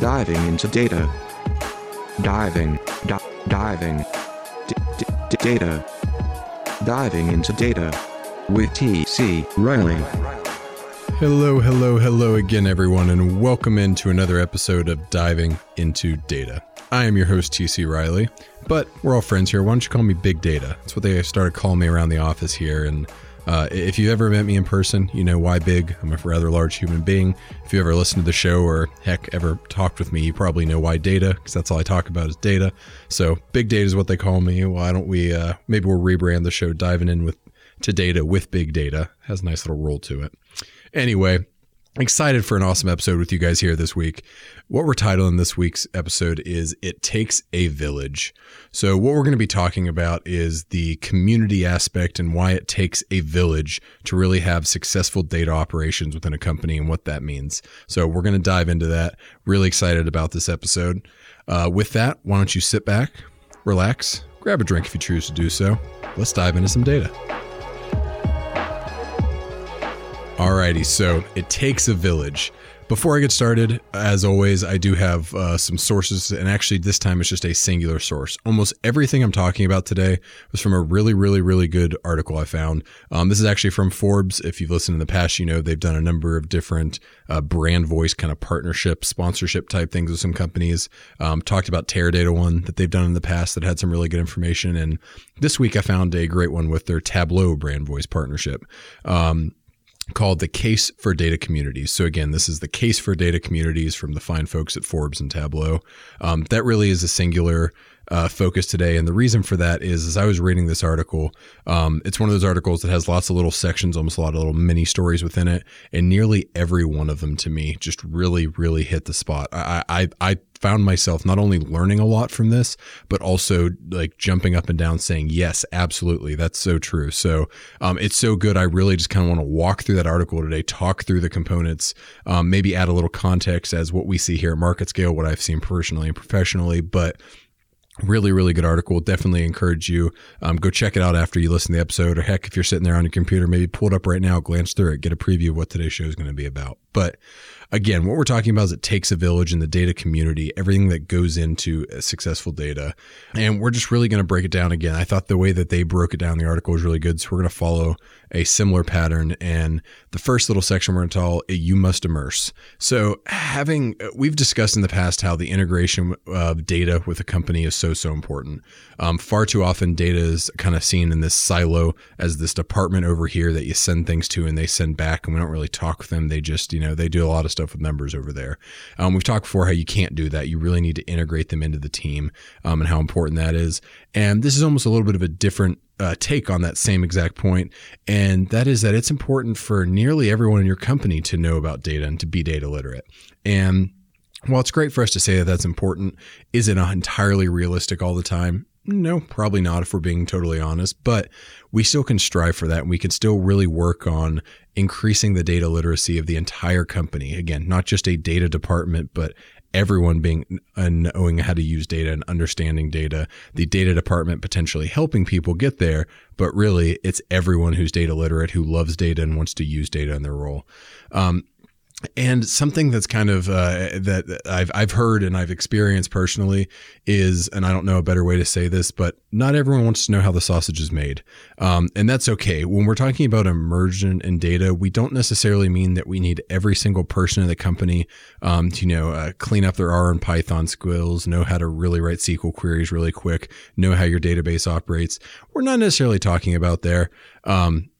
Diving into data. Diving, di- diving. D- d- data. Diving into data. With T.C. Riley. Hello, hello, hello again, everyone, and welcome into another episode of Diving into Data. I am your host, TC Riley, but we're all friends here. Why don't you call me Big Data? That's what they started calling me around the office here. And uh, if you ever met me in person, you know why big. I'm a rather large human being. If you ever listened to the show or heck ever talked with me, you probably know why data, because that's all I talk about is data. So Big Data is what they call me. Why don't we? Uh, maybe we'll rebrand the show, diving in with to data with big data. Has a nice little roll to it. Anyway, excited for an awesome episode with you guys here this week. What we're titling this week's episode is It Takes a Village. So, what we're going to be talking about is the community aspect and why it takes a village to really have successful data operations within a company and what that means. So, we're going to dive into that. Really excited about this episode. Uh, with that, why don't you sit back, relax, grab a drink if you choose to do so. Let's dive into some data. Alrighty, so it takes a village. Before I get started, as always, I do have uh, some sources, and actually, this time it's just a singular source. Almost everything I'm talking about today was from a really, really, really good article I found. Um, this is actually from Forbes. If you've listened in the past, you know they've done a number of different uh, brand voice kind of partnership, sponsorship type things with some companies. Um, talked about Teradata one that they've done in the past that had some really good information. And this week I found a great one with their Tableau brand voice partnership. Um, called the Case for Data Communities. So again, this is the Case for Data Communities from the fine folks at Forbes and Tableau. Um, that really is a singular uh, focus today, and the reason for that is, as I was reading this article, um, it's one of those articles that has lots of little sections, almost a lot of little mini stories within it, and nearly every one of them to me just really, really hit the spot. I, I, I found myself not only learning a lot from this, but also like jumping up and down saying, yes, absolutely. That's so true. So um, it's so good. I really just kind of want to walk through that article today, talk through the components, um, maybe add a little context as what we see here at Market Scale, what I've seen personally and professionally. But really really good article definitely encourage you um, go check it out after you listen to the episode or heck if you're sitting there on your computer maybe pull it up right now glance through it get a preview of what today's show is going to be about but again what we're talking about is it takes a village in the data community everything that goes into successful data. And we're just really going to break it down again. I thought the way that they broke it down the article was really good. So we're going to follow a similar pattern. And the first little section we're going to tell you must immerse. So having we've discussed in the past how the integration of data with a company is so so important. Um, far too often data is kind of seen in this silo as this department over here that you send things to and they send back and we don't really talk with them. They just you know they do a lot of stuff with members over there um, we've talked before how you can't do that you really need to integrate them into the team um, and how important that is and this is almost a little bit of a different uh, take on that same exact point, and that is that it's important for nearly everyone in your company to know about data and to be data literate. And while it's great for us to say that that's important, is it entirely realistic all the time? No, probably not if we're being totally honest, but we still can strive for that and we can still really work on increasing the data literacy of the entire company. Again, not just a data department, but everyone being uh, knowing how to use data and understanding data, the data department potentially helping people get there, but really it's everyone who's data literate who loves data and wants to use data in their role. Um, and something that's kind of uh, that I've I've heard and I've experienced personally is, and I don't know a better way to say this, but not everyone wants to know how the sausage is made, um, and that's okay. When we're talking about immersion and data, we don't necessarily mean that we need every single person in the company um, to you know uh, clean up their R and Python skills, know how to really write SQL queries really quick, know how your database operates. We're not necessarily talking about there. Um,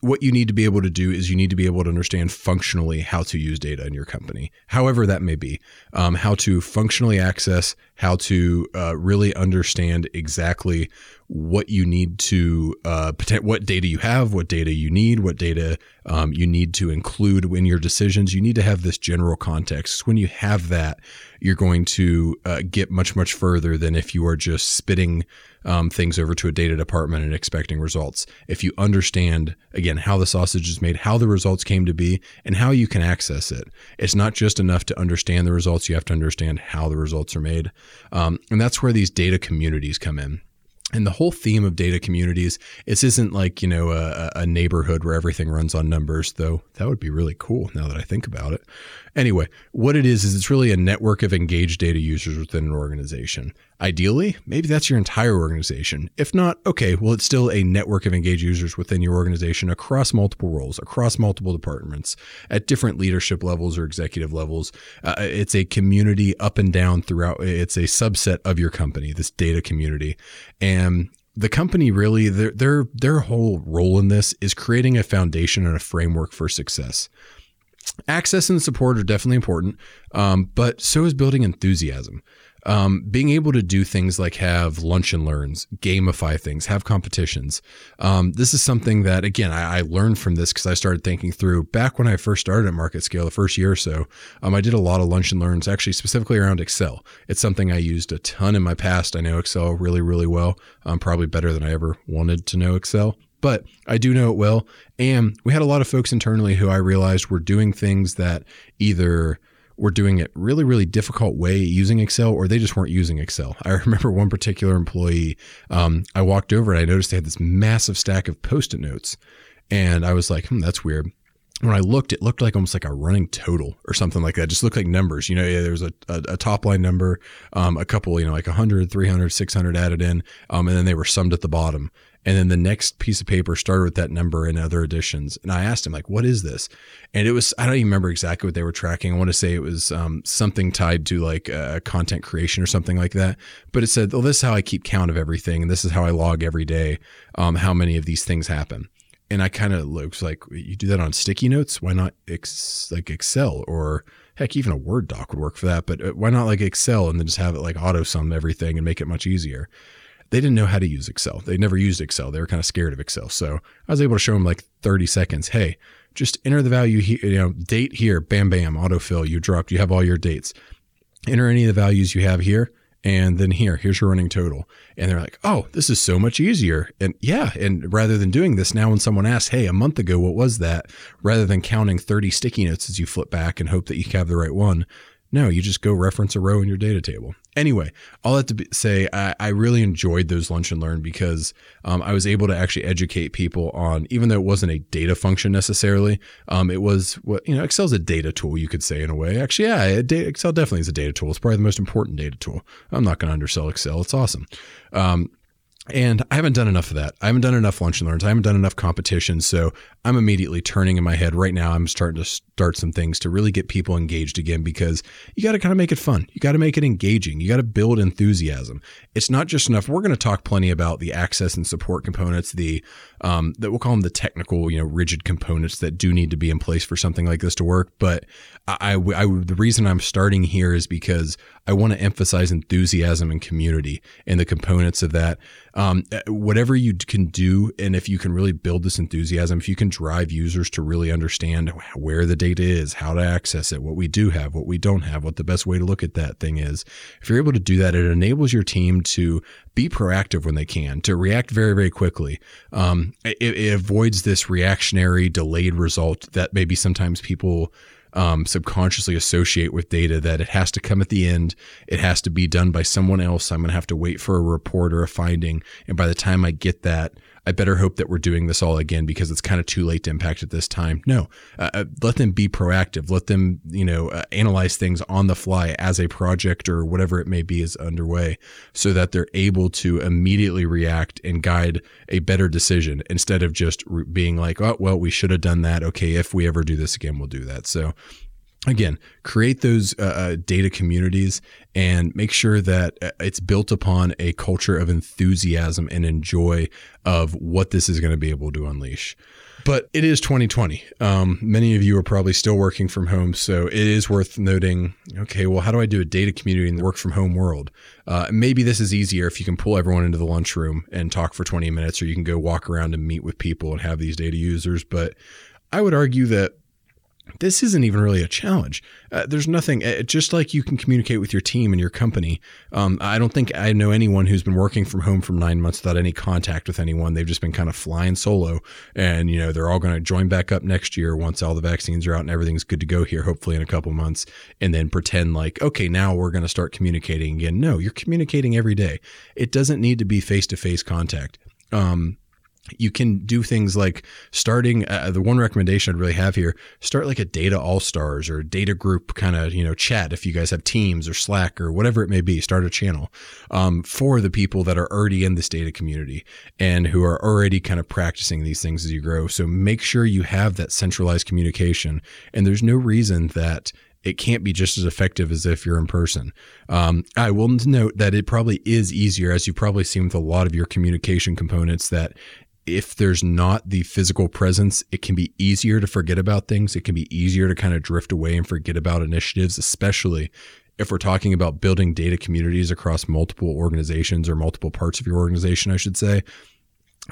what you need to be able to do is you need to be able to understand functionally how to use data in your company, however that may be, um, how to functionally access, how to uh, really understand exactly what you need to, uh, what data you have, what data you need, what data um, you need to include in your decisions. You need to have this general context. When you have that, you're going to uh, get much, much further than if you are just spitting um, things over to a data department and expecting results. If you understand, again, how the sausage is made, how the results came to be, and how you can access it, it's not just enough to understand the results. You have to understand how the results are made. Um, and that's where these data communities come in. And the whole theme of data communities this isn't like you know a, a, neighborhood where everything runs on numbers though. That would be really cool now that i think about it. Anyway what it is is it's really a network of engaged data users within an organization. Ideally maybe that's your entire organization. If not okay well it's still a network of engaged users within your organization across multiple roles across multiple departments at different leadership levels or executive levels. Uh, it's a community up and down throughout. It's a subset of your company this data community. And the company really their their their whole role in this is creating a foundation and a framework for success. Access and support are definitely important, um, but so is building enthusiasm um, being able to do things like have lunch and learns, gamify things, have competitions. Um, this is something that, again, I, I learned from this because I started thinking through back when I first started at Market Scale, the first year or so. Um, I did a lot of lunch and learns, actually, specifically around Excel. It's something I used a ton in my past. I know Excel really, really well, um, probably better than I ever wanted to know Excel but I do know it well. And we had a lot of folks internally who I realized were doing things that either were doing it really, really difficult way using Excel, or they just weren't using Excel. I remember one particular employee. Um, I walked over and I noticed they had this massive stack of post-it notes, and I was like, "Hmm, that's weird." When I looked, it looked like almost like a running total or something like that. It just looked like numbers. You know, yeah, a, a, a, top line number, um, a couple, you know, like 100, 300, 600 added in, um, and then they were summed at the bottom. And then the next piece of paper started with that number and other additions. And I asked him, like, what is this? And it was, I don't even remember exactly what they were tracking. I want to say it was um, something tied to like uh, content creation or something like that. But it said, well, this is how I keep count of everything. And this is how I log every day um, how many of these things happen. And I kind of looks like, you do that on sticky notes? Why not ex- like Excel or heck, even a Word doc would work for that. But uh, why not like Excel and then just have it like auto sum everything and make it much easier? They didn't know how to use Excel. They never used Excel. They were kind of scared of Excel. So I was able to show them like 30 seconds. Hey, just enter the value here, you know, date here, bam, bam, autofill. You dropped, you have all your dates. Enter any of the values you have here. And then here, here's your running total. And they're like, oh, this is so much easier. And yeah. And rather than doing this now, when someone asks, hey, a month ago, what was that? Rather than counting 30 sticky notes as you flip back and hope that you have the right one, no, you just go reference a row in your data table. Anyway, all that to be, say, I, I, really enjoyed those lunch and learn because um, I was able to actually educate people on, even though it wasn't a data function necessarily, um, it was what, you know, Excel's a data tool, you could say in a way. Actually, yeah, Excel definitely is a data tool. It's probably the most important data tool. I'm not going to undersell Excel. It's awesome. Um, and I haven't done enough of that. I haven't done enough lunch and learns. I haven't done enough competitions. So I'm immediately turning in my head right now. I'm starting to start some things to really get people engaged again because you got to kind of make it fun. You got to make it engaging. You got to build enthusiasm. It's not just enough. We're going to talk plenty about the access and support components, the um, that we'll call them the technical, you know, rigid components that do need to be in place for something like this to work. But I, I, I the reason I'm starting here is because I want to emphasize enthusiasm and community and the components of that. Um, eh, whatever you can do, and if you can really build this enthusiasm, if you can drive users to really understand where the data is, how to access it, what we do have, what we don't have, what the best way to look at that thing is, if you're able to do that, it enables your team to be proactive when they can, to react very, very quickly. Um, it, it avoids this reactionary, delayed result that maybe sometimes people um, subconsciously associate with data that it has to come at the end. It has to be done by someone else. I'm going to have to wait for a report or a finding. And by the time I get that, I better hope that we're doing this all again because it's kind of too late to impact at this time. No, uh, uh, let them be proactive. Let them, you know, uh, analyze things on the fly as a project or whatever it may be is underway so that they're able to immediately react and guide a better decision instead of just re- being like, oh, well, we should have done that. Okay. If we ever do this again, we'll do that. So again create those uh, uh, data communities and make sure that uh, it's built upon a culture of enthusiasm and enjoy of what this is going to be able to unleash. But it is 2020 um, many of you are probably still working from home so it is worth noting okay well how do i do a data community in the work from home world? Uh, maybe this is easier if you can pull everyone into the lunchroom and talk for 20 minutes or you can go walk around and meet with people and have these data users but i would argue that this isn't even really a challenge. Uh, there's nothing, uh, just like you can communicate with your team and your company. Um, I don't think I know anyone who's been working from home for nine months without any contact with anyone. They've just been kind of flying solo. And, you know, they're all going to join back up next year once all the vaccines are out and everything's good to go here, hopefully in a couple months, and then pretend like, okay, now we're going to start communicating again. No, you're communicating every day. It doesn't need to be face to face contact. Um, you can do things like starting uh, the one recommendation I'd really have here start like a data all stars or data group kind of you know chat if you guys have teams or slack or whatever it may be start a channel um, for the people that are already in this data community and who are already kind of practicing these things as you grow so make sure you have that centralized communication and there's no reason that it can't be just as effective as if you're in person. Um, I will note that it probably is easier, as you've probably seen with a lot of your communication components, that if there's not the physical presence, it can be easier to forget about things. It can be easier to kind of drift away and forget about initiatives, especially if we're talking about building data communities across multiple organizations or multiple parts of your organization, I should say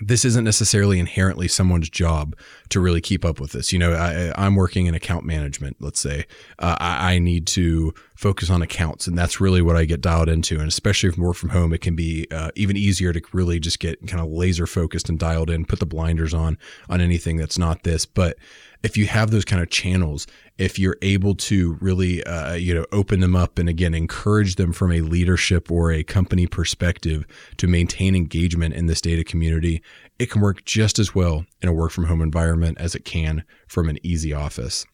this isn't necessarily inherently someone's job to really keep up with this. You know, I, am working in account management, let's say. Uh, I, I, need to focus on accounts, and that's really what I get dialed into. And especially if work from home, it can be uh, even easier to really just get kind of laser focused and dialed in, put the blinders on on anything that's not this. But if you have those kind of channels, if you're able to really, uh, you know, open them up and again, encourage them from a leadership or a company perspective to maintain engagement in this data community, it can work just as well in a work from home environment as it can from an easy office.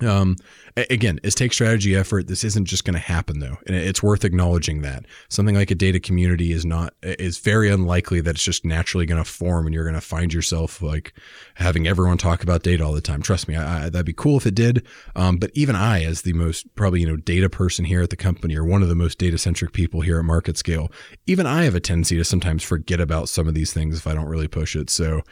Um, again, it's take strategy effort. This isn't just going to happen though. And it's worth acknowledging that something like a data community is not, is very unlikely that it's just naturally going to form and you're going to find yourself like having everyone talk about data all the time. Trust me, I, I, that'd be cool if it did. Um, but even I, as the most probably, you know, data person here at the company or one of the most data centric people here at market scale, even I have a tendency to sometimes forget about some of these things if I don't really push it. So,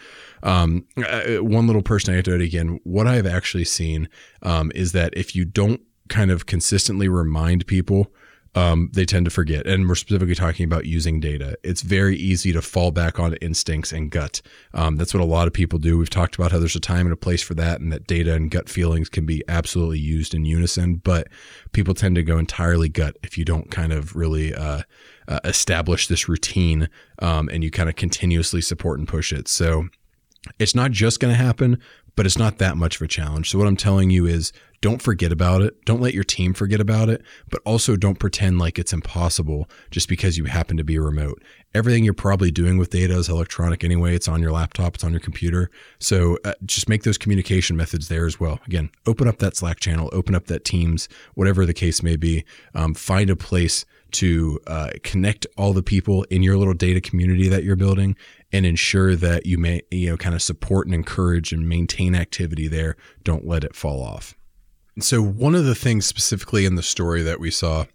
um, one little person anecdote again, what I have actually seen um, is that if you don't kind of consistently remind people, um, they tend to forget. And we're specifically talking about using data. It's very easy to fall back on instincts and gut. Um, that's what a lot of people do. We've talked about how there's a time and a place for that, and that data and gut feelings can be absolutely used in unison. But people tend to go entirely gut if you don't kind of really uh, uh, establish this routine um, and you kind of continuously support and push it. So it's not just going to happen, but it's not that much of a challenge. So what I'm telling you is don't forget about it. Don't let your team forget about it, but also don't pretend like it's impossible just because you happen to be remote. Everything you're probably doing with data is electronic anyway. It's on your laptop, it's on your computer. So uh, just make those communication methods there as well. Again, open up that Slack channel, open up that Teams, whatever the case may be. Um, find a place to uh, connect all the people in your little data community that you're building and ensure that you may you know kind of support and encourage and maintain activity there don't let it fall off so one of the things specifically in the story that we saw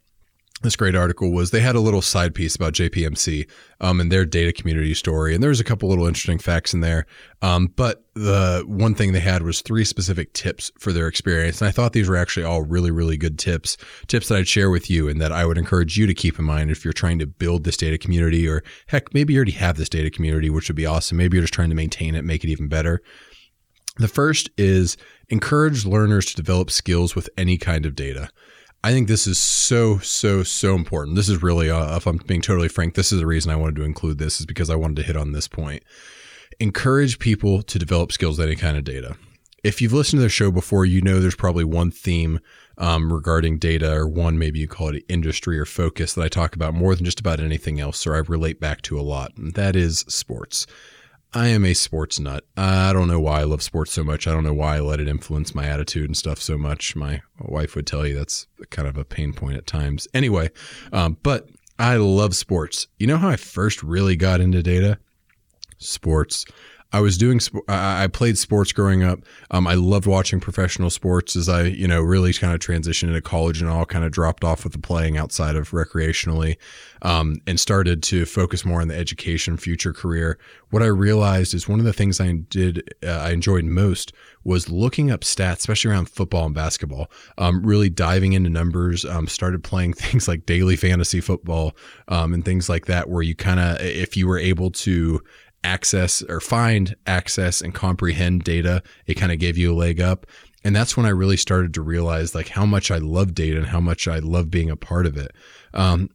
this great article was they had a little side piece about JPMC um, and their data community story, and there was a couple little interesting facts in there. Um, but the one thing they had was three specific tips for their experience, and I thought these were actually all really, really good tips, tips that I'd share with you, and that I would encourage you to keep in mind if you're trying to build this data community, or heck, maybe you already have this data community, which would be awesome. Maybe you're just trying to maintain it, make it even better. The first is encourage learners to develop skills with any kind of data. I think this is so, so, so important. This is really, uh, if I'm being totally frank, this is the reason I wanted to include this, is because I wanted to hit on this point. Encourage people to develop skills with any kind of data. If you've listened to the show before, you know there's probably one theme um, regarding data, or one maybe you call it industry or focus that I talk about more than just about anything else, or I relate back to a lot. And that is sports. I am a sports nut. I don't know why I love sports so much. I don't know why I let it influence my attitude and stuff so much. My wife would tell you that's kind of a pain point at times. Anyway, um, but I love sports. You know how I first really got into data? Sports. I was doing, I played sports growing up. Um, I loved watching professional sports as I, you know, really kind of transitioned into college and all kind of dropped off with the playing outside of recreationally um, and started to focus more on the education future career. What I realized is one of the things I did, uh, I enjoyed most was looking up stats, especially around football and basketball, um, really diving into numbers, um, started playing things like daily fantasy football um, and things like that, where you kind of, if you were able to access or find access and comprehend data, it kind of gave you a leg up. And that's when I really started to realize like how much I love data and how much I love being a part of it. Um,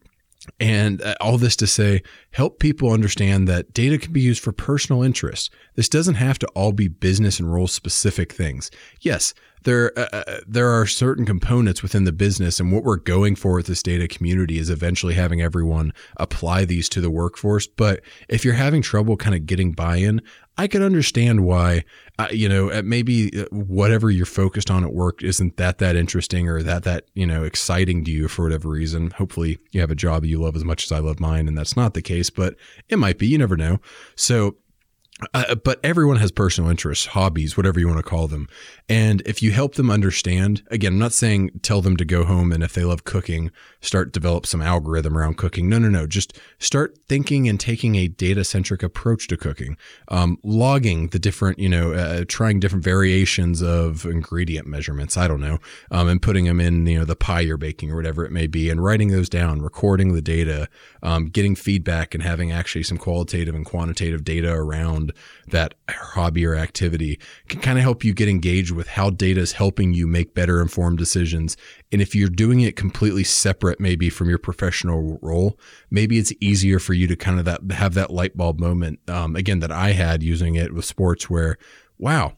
and uh, all this to say, help people understand that data can be used for personal interests. This doesn't have to all be business and role specific things. Yes, there uh, uh, there are certain components within the business, and what we're going for with this data community is eventually having everyone apply these to the workforce. But if you're having trouble kind of getting buy-in, I could understand why, uh, you know, maybe uh, whatever you're focused on at work isn't that that interesting or that that you know exciting to you for whatever reason. Hopefully, you have a job you love as much as I love mine, and that's not the case, but it might be. You never know. So uh, but everyone has personal interests, hobbies, whatever you want to call them. And if you help them understand, again, I'm not saying tell them to go home and if they love cooking, start develop some algorithm around cooking. No, no, no. Just start thinking and taking a data centric approach to cooking. Um, logging the different, you know, uh, trying different variations of ingredient measurements. I don't know, um, and putting them in, you know, the pie you're baking or whatever it may be, and writing those down, recording the data, um, getting feedback, and having actually some qualitative and quantitative data around that hobby or activity can kind of help you get engaged with how data is helping you make better informed decisions. And if you're doing it completely separate, maybe from your professional role, maybe it's easier for you to kind of that have that light bulb moment. Um, again, that I had using it with sports where, wow,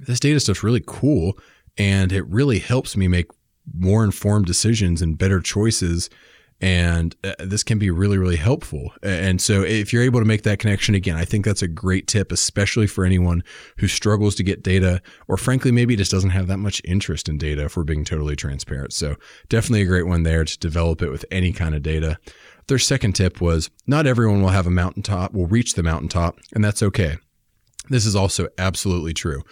this data stuff's really cool. And it really helps me make more informed decisions and better choices and uh, this can be really really helpful. And so if you're able to make that connection again i think that's a great tip especially for anyone who struggles to get data or frankly maybe just doesn't have that much interest in data if we're being totally transparent. So definitely a great one there to develop it with any kind of data. Their second tip was not everyone will have a mountaintop will reach the mountaintop and that's okay. This is also absolutely true.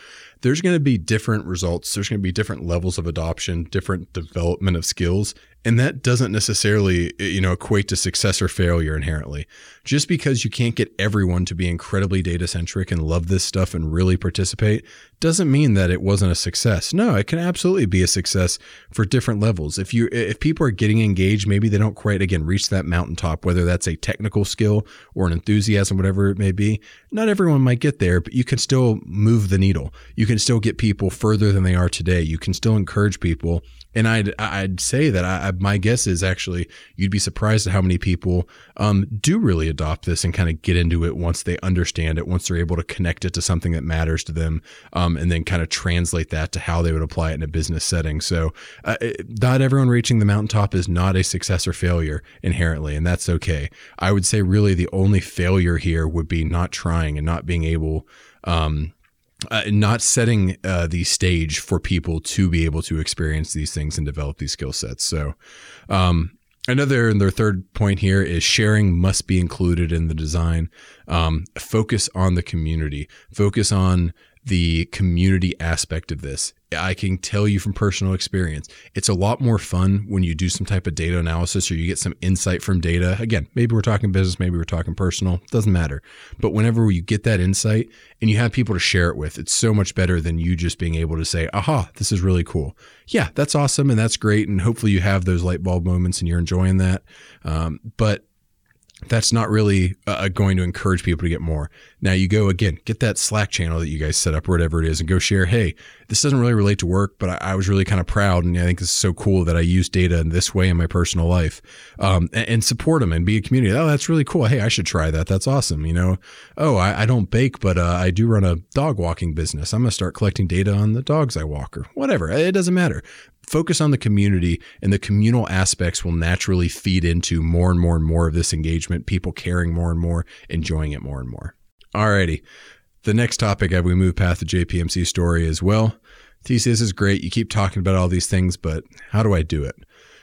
There's going to be different results. There's going to be different levels of adoption, different development of skills and that doesn't necessarily, eh, you know, equate to success or failure inherently. Just because you can't get everyone to be incredibly data centric and love this stuff and really participate doesn't mean that it wasn't a success. No, it can absolutely be a success for different levels. If you eh, if people are getting engaged, maybe they don't quite again reach that mountaintop, whether that's a technical skill or an enthusiasm, whatever it may be. Not everyone might get there, but you can still move the needle. You can still get people further than they are today. You can still encourage people and I'd I'd say that I, my guess is actually you'd be surprised at how many people um, do really adopt this and kind of get into it once they understand it, once they're able to connect it to something that matters to them, um, and then kind of translate that to how they would apply it in a business setting. So, uh, not everyone reaching the mountaintop is not a success or failure inherently, and that's okay. I would say really the only failure here would be not trying and not being able. Um, uh, not setting uh, the stage for people to be able to experience these things and develop these skill sets. So, um, another and their third point here is sharing must be included in the design. Um, focus on the community. Focus on the community aspect of this. I can tell you from personal experience, it's a lot more fun when you do some type of data analysis or you get some insight from data. Again, maybe we're talking business, maybe we're talking personal, doesn't matter. But whenever you get that insight and you have people to share it with, it's so much better than you just being able to say, aha, this is really cool. Yeah, that's awesome and that's great. And hopefully you have those light bulb moments and you're enjoying that. Um, but that's not really uh, going to encourage people to get more. Now you go again, get that Slack channel that you guys set up or whatever it is and go share. Hey, this doesn't really relate to work, but I, I was really kind of proud. And I think this is so cool that I use data in this way in my personal life um, and, and, support them and be a community. Oh, that's really cool. Hey, I should try that. That's awesome. You know, oh, I, I don't bake, but uh, I do run a dog walking business. I'm going to start collecting data on the dogs I walk or whatever. It doesn't matter focus on the community and the communal aspects will naturally feed into more and more and more of this engagement, people caring more and more, enjoying it more and more. Alrighty. The next topic as we move past the JPMC story as well. TCS is great. You keep talking about all these things, but how do I do it?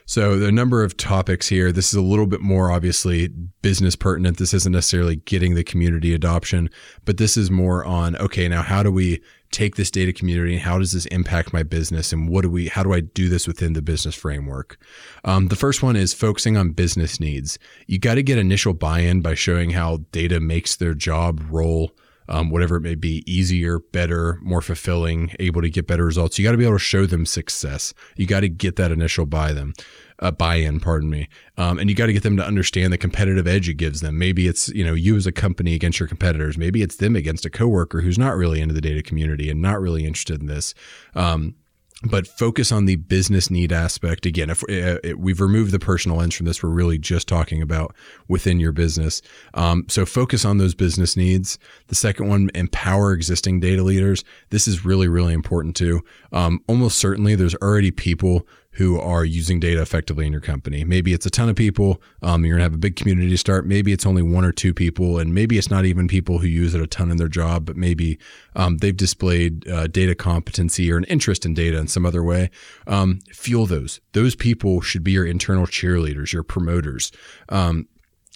So are a number of topics here. This is a little bit more obviously business pertinent. This isn't necessarily getting the community adoption, but this is more on okay, now how do we take this data community and how does this impact my business and what do we how do I do this within the business framework? Um, the first one is focusing on business needs. You got to get initial buy-in by showing how data makes their job role um, whatever it may be, easier, better, more fulfilling, able to get better results. You got to be able to show them success. You got to get that initial buy them. Uh, buy-in, pardon me, um, and you got to get them to understand the competitive edge it gives them. Maybe it's you know you as a company against your competitors. Maybe it's them against a coworker who's not really into the data community and not really interested in this. Um, but focus on the business need aspect. Again if uh, we've removed the personal lens from this. We're really just talking about within your business. Um, so focus on those business needs. The second one empower existing data leaders. This is really really important too. Um, almost certainly there's already people who are using data effectively in your company. Maybe it's a ton of people. Um, you're gonna have a big community to start. Maybe it's only one or two people, and maybe it's not even people who use it a ton in their job, but maybe um, they've displayed uh, data competency or an interest in data in some other way. Um, fuel those. Those people should be your internal cheerleaders, your promoters. Um,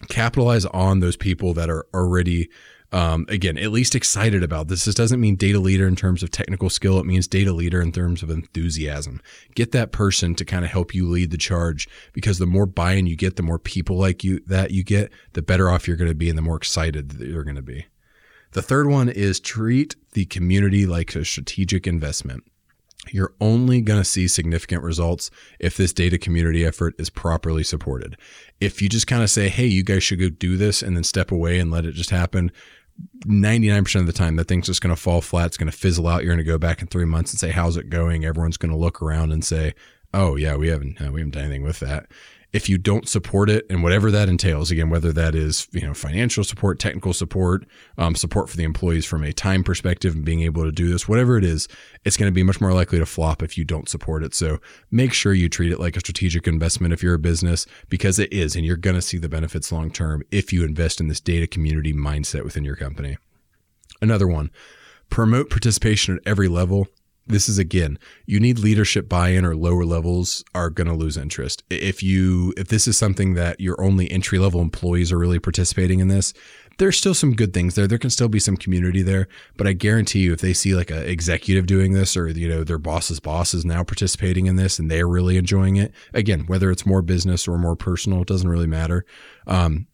capitalize on those people that are already um, again, at least excited about this. This doesn't mean data leader in terms of technical skill. It means data leader in terms of enthusiasm. Get that person to kind of help you lead the charge because the more buy-in you get, the more people like you that you get, the better off you're going to be and the more excited that you're going to be. The third one is treat the community like a strategic investment. You're only going to see significant results if this data community effort is properly supported. If you just kind of say, hey, you guys should go do this and then step away and let it just happen, 99% of the time that thing's just going to fall flat it's going to fizzle out you're going to go back in three months and say how's it going? Everyone's going to look around and say oh yeah we haven't uh, we haven't done anything with that. If you don't support it and whatever that entails again whether that is you know financial support technical support um, support for the employees from a time perspective and being able to do this whatever it is it's going to be much more likely to flop if you don't support it. So make sure you treat it like a strategic investment if you're a business because it is and you're going to see the benefits long term if you invest in this data community mindset within your company. Another one promote participation at every level this is again you need leadership buy-in or lower levels are going to lose interest. If you if this is something that your only entry level employees are really participating in this there's still some good things there. There can still be some community there but i guarantee you if they see like an executive doing this or you know their boss's boss is now participating in this and they're really enjoying it again whether it's more business or more personal it doesn't really matter. Um,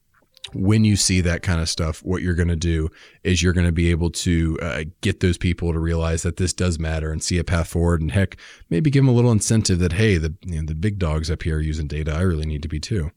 when you see that kind of stuff, what you're going to do is you're going to be able to uh, get those people to realize that this does matter and see a path forward. And heck, maybe give them a little incentive that, hey, the, you know, the big dogs up here are using data. I really need to be too.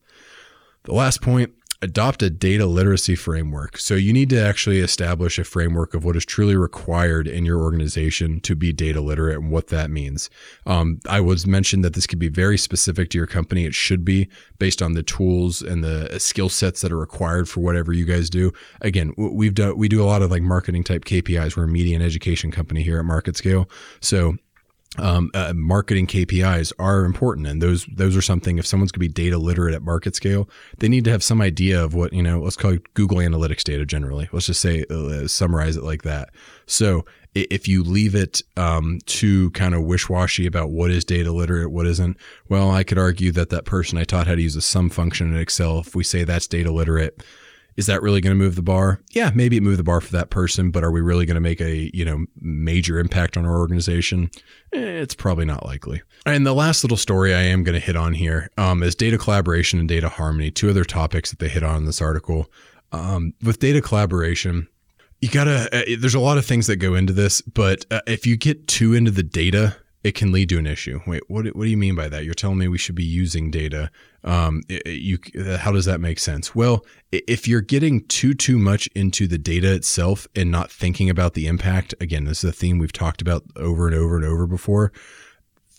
The last point adopt a data literacy framework. So you need to actually establish a framework of what is truly required in your organization to be data literate and what that means. Um, I was mentioned that this could be very specific to your company. It should be based on the tools and the skill sets that are required for whatever you guys do. Again, we've done we do a lot of like marketing type KPIs. We're a media and education company here at Market Scale. So um, uh, marketing KPIs are important, and those those are something. If someone's going to be data literate at market scale, they need to have some idea of what you know. Let's call Google Analytics data generally. Let's just say uh, summarize it like that. So if you leave it um, too kind of wish washy about what is data literate, what isn't, well, I could argue that that person I taught how to use a sum function in Excel. If we say that's data literate is that really going to move the bar? Yeah, maybe it moved the bar for that person, but are we really going to make a, you know, major impact on our organization? Eh, it's probably not likely. And the last little story I am going to hit on here um, is data collaboration and data harmony, two other topics that they hit on in this article. Um, with data collaboration, you gotta, uh, there's a lot of things that go into this, but uh, if you get too into the data, it can lead to an issue. Wait, what, what do you mean by that? You're telling me we should be using data. Um, you, how does that make sense? Well, if you're getting too, too much into the data itself and not thinking about the impact, again, this is a theme we've talked about over and over and over before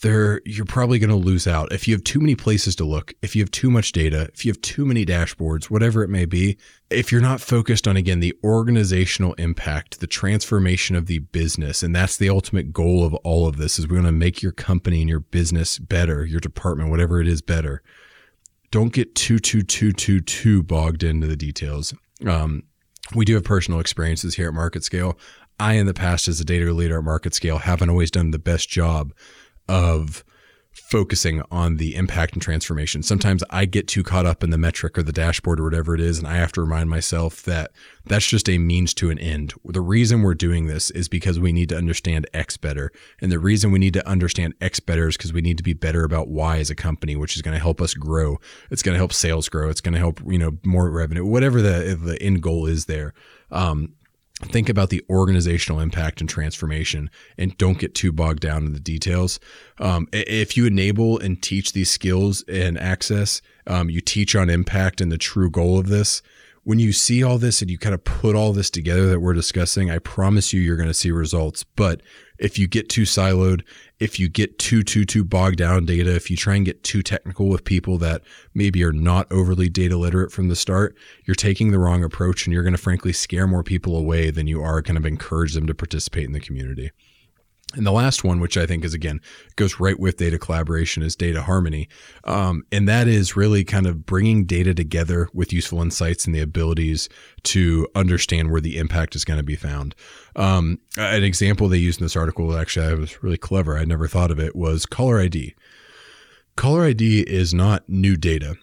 there you're probably going to lose out. If you have too many places to look if you have too much data if you have too many dashboards whatever it may be if you're not focused on again the organizational impact the transformation of the business and that's the ultimate goal of all of this is we want to make your company and your business better your department whatever it is better. Don't get too too too too too bogged into the details. Um, we do have personal experiences here at market scale. I in the past as a data leader at market scale haven't always done the best job of focusing on the impact and transformation. Sometimes I get too caught up in the metric or the dashboard or whatever it is, and I have to remind myself that that's just a means to an end. The reason we're doing this is because we need to understand X better. And the reason we need to understand X better is because we need to be better about Y as a company, which is going to help us grow. It's going to help sales grow. It's going to help, you know, more revenue, whatever the, the end goal is there. Um, think about the organizational impact and transformation and don't get too bogged down in the details. Um, if you enable and teach these skills and access, um, you teach on impact and the true goal of this. When you see all this and you kind of put all this together that we're discussing, I promise you, you're going to see results. But if you get too siloed, if you get too too too bogged down data, if you try and get too technical with people that maybe are not overly data literate from the start, you're taking the wrong approach and you're going to frankly scare more people away than you are kind of encourage them to participate in the community. And the last one, which I think is again goes right with data collaboration, is data harmony, um, and that is really kind of bringing data together with useful insights and the abilities to understand where the impact is going to be found. Um, an example they used in this article, actually, I was really clever. I never thought of it. Was caller ID. Caller ID is not new data.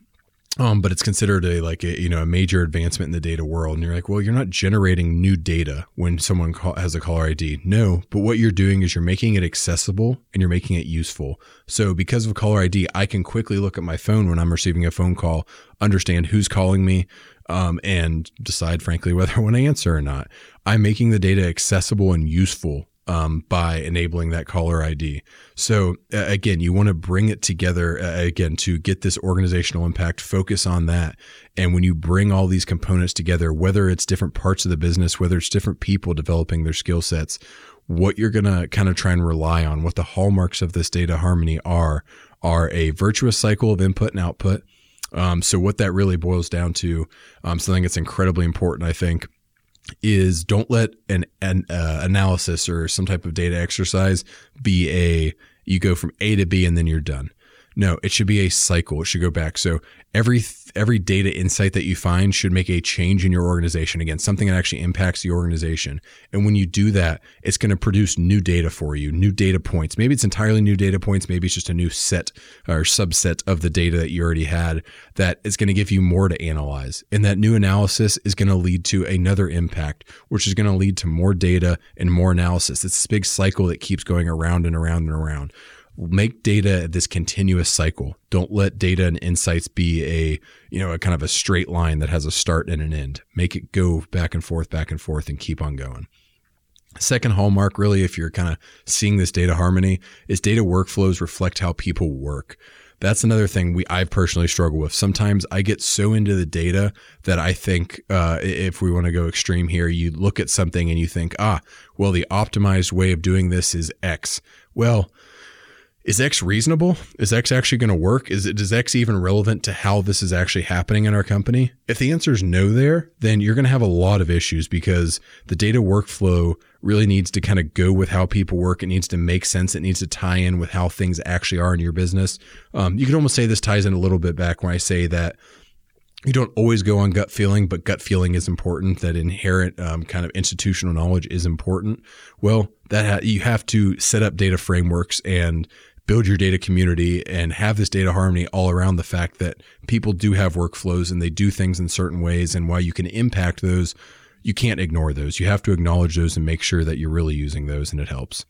Um, but it's considered a like a you know a major advancement in the data world, and you're like, well, you're not generating new data when someone call, has a caller ID. No, but what you're doing is you're making it accessible and you're making it useful. So because of caller ID, I can quickly look at my phone when I'm receiving a phone call, understand who's calling me, um, and decide, frankly, whether I want to answer or not. I'm making the data accessible and useful um, by enabling that caller ID. So uh, again, you want to bring it together uh, again to get this organizational impact. Focus on that, and when you bring all these components together, whether it's different parts of the business, whether it's different people developing their skill sets, what you're going to kind of try and rely on, what the hallmarks of this data harmony are, are a virtuous cycle of input and output. Um, so what that really boils down to, um, something that's incredibly important, I think, is don't let an, an uh, analysis or some type of data exercise be a you go from A to B and then you're done. No, it should be a cycle. It should go back. So every every data insight that you find should make a change in your organization. Again, something that actually impacts the organization. And when you do that, it's going to produce new data for you, new data points. Maybe it's entirely new data points. Maybe it's just a new set or subset of the data that you already had that is going to give you more to analyze. And that new analysis is going to lead to another impact, which is going to lead to more data and more analysis. It's this big cycle that keeps going around and around and around make data this continuous cycle. Don't let data and insights be a, you know, a kind of a straight line that has a start and an end. Make it go back and forth, back and forth and keep on going. Second hallmark, really, if you're kind of seeing this data harmony, is data workflows reflect how people work. That's another thing we I personally struggle with. Sometimes I get so into the data that I think, uh, if we want to go extreme here, you look at something and you think, ah, well, the optimized way of doing this is X. Well, is X reasonable? Is X actually going to work? Is it, is X even relevant to how this is actually happening in our company? If the answer is no there, then you're going to have a lot of issues because the data workflow really needs to kind of go with how people work. It needs to make sense. It needs to tie in with how things actually are in your business. Um, you could almost say this ties in a little bit back when I say that you don't always go on gut feeling, but gut feeling is important. That inherent um, kind of institutional knowledge is important. Well, that ha- you have to set up data frameworks and build your data community and have this data harmony all around the fact that people do have workflows and they do things in certain ways. And while you can impact those, you can't ignore those. You have to acknowledge those and make sure that you're really using those and it helps.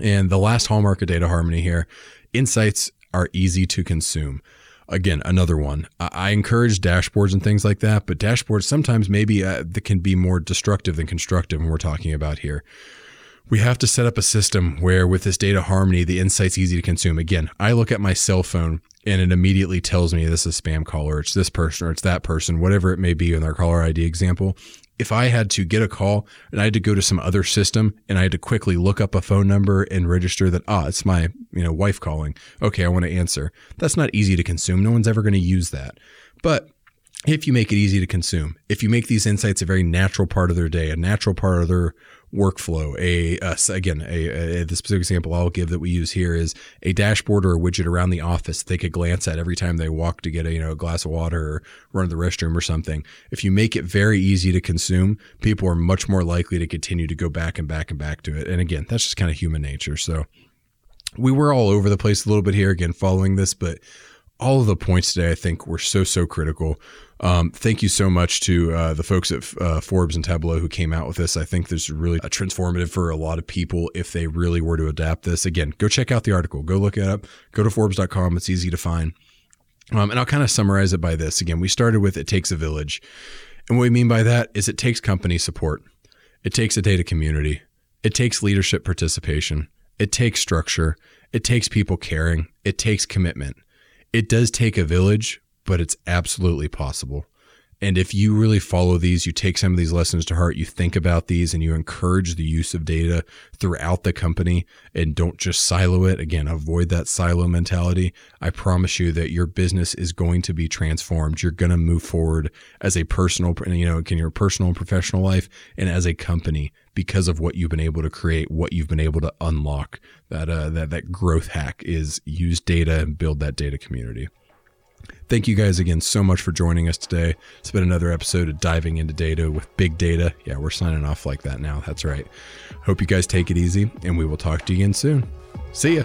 And the last hallmark of data harmony here insights are easy to consume. Again, another one. I encourage dashboards and things like that, but dashboards sometimes maybe uh, that can be more destructive than constructive when we're talking about here we have to set up a system where with this data harmony, the insight's easy to consume. Again, I look at my cell phone and it immediately tells me this is spam caller, it's this person or it's that person, whatever it may be in our caller ID example. If I had to get a call and I had to go to some other system and I had to quickly look up a phone number and register that, ah, it's my, you know, wife calling. Okay, I want to answer. That's not easy to consume. No one's ever going to use that. But if you make it easy to consume, if you make these insights a very natural part of their day, a natural part of their workflow. A uh, again, a, a, the specific example I'll give that we use here is a dashboard or a widget around the office they could glance at every time they walk to get a you know a glass of water or run to the restroom or something. If you make it very easy to consume, people are much more likely to continue to go back and back and back to it. And again, that's just kind of human nature. So we were all over the place a little bit here again following this, but all of the points today I think were so so critical. Um, thank you so much to uh, the folks at uh, Forbes and Tableau who came out with this. I think this is really transformative for a lot of people if they really were to adapt this. Again, go check out the article. Go look it up. Go to Forbes.com. It's easy to find. Um, and I'll kind of summarize it by this. Again, we started with it takes a village. And what we mean by that is it takes company support. It takes a data community. It takes leadership participation. It takes structure. It takes people caring. It takes commitment. It does take a village, but it's absolutely possible. And if you really follow these, you take some of these lessons to heart, you think about these and you encourage the use of data throughout the company and don't just silo it. Again, avoid that silo mentality. I promise you that your business is going to be transformed. You're going to move forward as a personal, you know, in your personal and professional life and as a company because of what you've been able to create, what you've been able to unlock. That, uh, that, that growth hack is use data and build that data community. Thank you guys again so much for joining us today. It's been another episode of Diving into Data with Big Data. Yeah, we're signing off like that now. That's right. Hope you guys take it easy, and we will talk to you again soon. See ya.